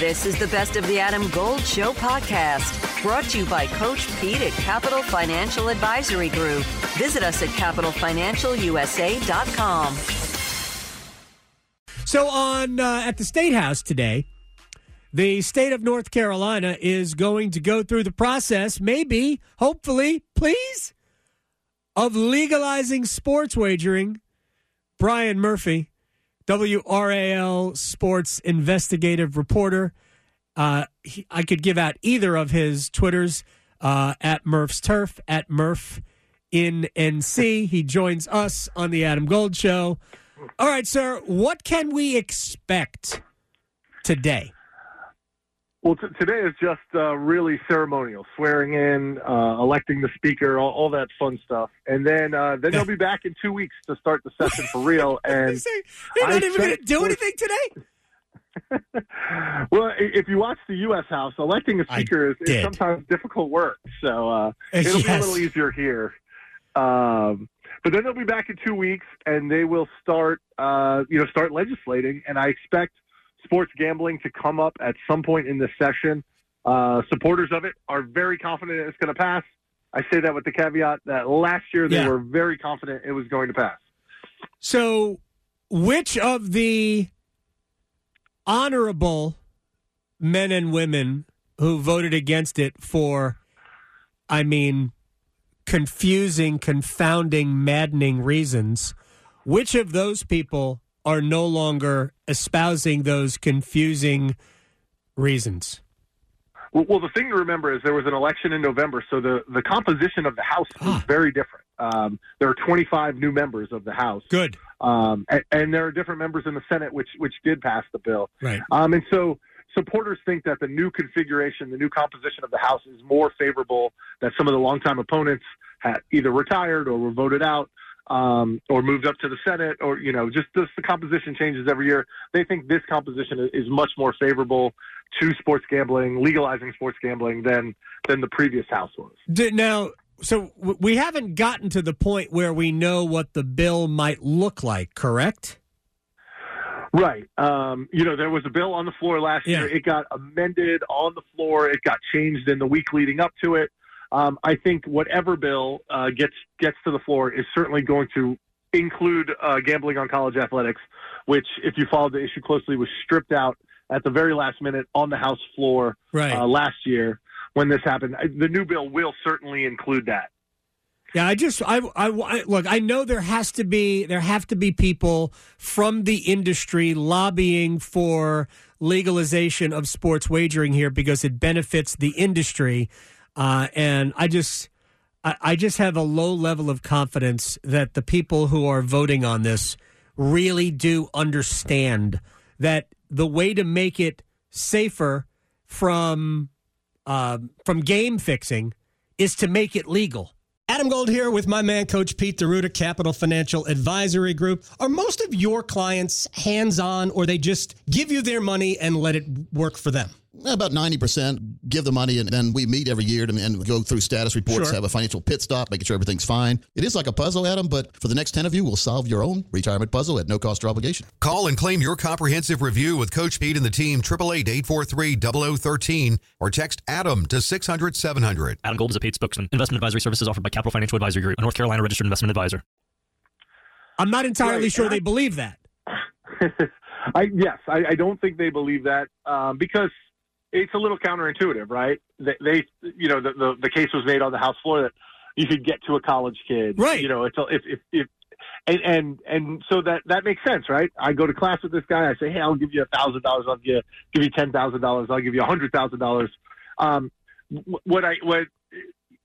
This is the Best of the Adam Gold Show podcast, brought to you by Coach Pete at Capital Financial Advisory Group. Visit us at capitalfinancialusa.com. So on uh, at the State House today, the state of North Carolina is going to go through the process, maybe, hopefully, please, of legalizing sports wagering. Brian Murphy, WRAL sports investigative reporter. Uh, he, I could give out either of his Twitters uh, at Murph's Turf, at Murph in NC. He joins us on the Adam Gold Show. All right, sir, what can we expect today? Well, t- today is just uh, really ceremonial, swearing in, uh, electing the speaker, all, all, that fun stuff, and then uh, then they'll be back in two weeks to start the session for real. And they're not I even going to do anything today. well, if you watch the U.S. House, electing a speaker is, is, sometimes difficult work, so uh, it'll yes. be a little easier here. Um, but then they'll be back in two weeks, and they will start, uh, you know, start legislating. And I expect sports gambling to come up at some point in this session. Uh, supporters of it are very confident it's going to pass. I say that with the caveat that last year they yeah. were very confident it was going to pass. So, which of the honorable men and women who voted against it for, I mean, confusing, confounding, maddening reasons, which of those people are no longer espousing those confusing reasons? Well, well, the thing to remember is there was an election in November, so the, the composition of the House ah. is very different. Um, there are 25 new members of the House. Good. Um, and, and, there are different members in the Senate which which did pass the bill. Right. Um, and so supporters think that the new configuration, the new composition of the House is more favorable. That some of the longtime opponents had either retired or were voted out um, or moved up to the Senate, or you know, just this, the composition changes every year. They think this composition is much more favorable to sports gambling, legalizing sports gambling than than the previous House was. Now, so we haven't gotten to the point where we know what the bill might look like, correct? Right. Um, you know, there was a bill on the floor last yeah. year. It got amended on the floor. It got changed in the week leading up to it. Um, I think whatever bill uh, gets gets to the floor is certainly going to include uh, gambling on college athletics, which, if you followed the issue closely, was stripped out at the very last minute on the House floor right. uh, last year when this happened. The new bill will certainly include that. Yeah, I just I, I, I, look. I know there has to be there have to be people from the industry lobbying for legalization of sports wagering here because it benefits the industry. Uh, and I just, I, I just have a low level of confidence that the people who are voting on this really do understand that the way to make it safer from uh, from game fixing is to make it legal. Adam Gold here with my man, Coach Pete DeRuta, Capital Financial Advisory Group. Are most of your clients hands on, or they just give you their money and let it work for them? About 90% give the money, and then we meet every year and, and go through status reports, sure. have a financial pit stop, making sure everything's fine. It is like a puzzle, Adam, but for the next 10 of you, we'll solve your own retirement puzzle at no cost or obligation. Call and claim your comprehensive review with Coach Pete and the team, 888 843 0013, or text Adam to 600 700. Adam Gold is a paid spokesman. Investment advisory services offered by Capital Financial Advisory Group, a North Carolina registered investment advisor. I'm not entirely right. sure they believe that. I, yes, I, I, don't think they believe that um, because – it's a little counterintuitive, right? They, they you know, the, the, the case was made on the House floor that you could get to a college kid, right? You know, it's a, if if if and and and so that that makes sense, right? I go to class with this guy. I say, hey, I'll give you a thousand dollars. I'll give you give you ten thousand dollars. I'll give you a hundred thousand dollars. Um, what I what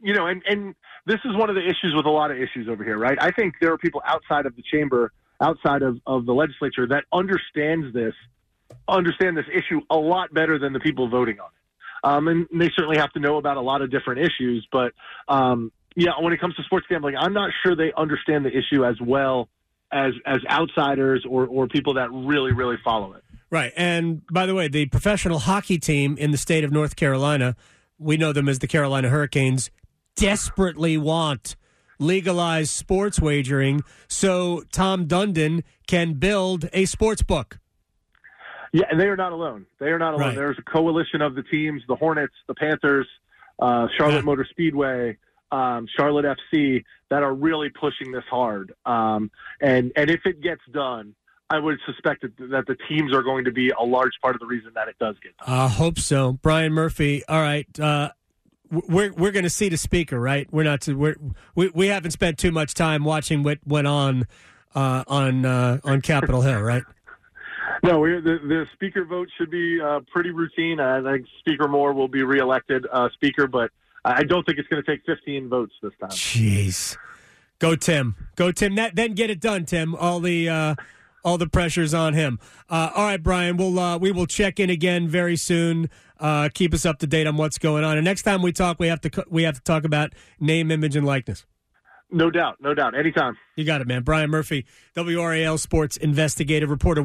you know, and and this is one of the issues with a lot of issues over here, right? I think there are people outside of the chamber, outside of of the legislature, that understands this understand this issue a lot better than the people voting on it. Um, and they certainly have to know about a lot of different issues. But um, yeah, when it comes to sports gambling, I'm not sure they understand the issue as well as as outsiders or or people that really really follow it. Right. And by the way, the professional hockey team in the state of North Carolina, we know them as the Carolina Hurricanes, desperately want legalized sports wagering so Tom Dundon can build a sports book. Yeah, and they are not alone. They are not alone. Right. There's a coalition of the teams: the Hornets, the Panthers, uh, Charlotte Yeah. Motor Speedway, um, Charlotte FC, that are really pushing this hard. Um, and and if it gets done, I would suspect that, that the teams are going to be a large part of the reason that it does get done. I hope so. Brian Murphy. All right. Uh, we're we're going to see the speaker, right? We're not. To, we're, we we haven't spent too much time watching what went on uh, on uh, on Capitol Hill, right? No, the, the speaker vote should be uh, pretty routine. I think Speaker Moore will be reelected uh, speaker, but I don't think it's going to take 15 votes this time. Jeez. Go Tim. Go Tim. That, then get it done, Tim. All the uh, all the pressure's on him. Uh, all right, Brian. We'll uh, we will check in again very soon. Uh, keep us up to date on what's going on. And next time we talk, we have to we have to talk about name, image, and likeness. No doubt, no doubt. Anytime. You got it, man. Brian Murphy, WRAL Sports investigative reporter.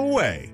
away.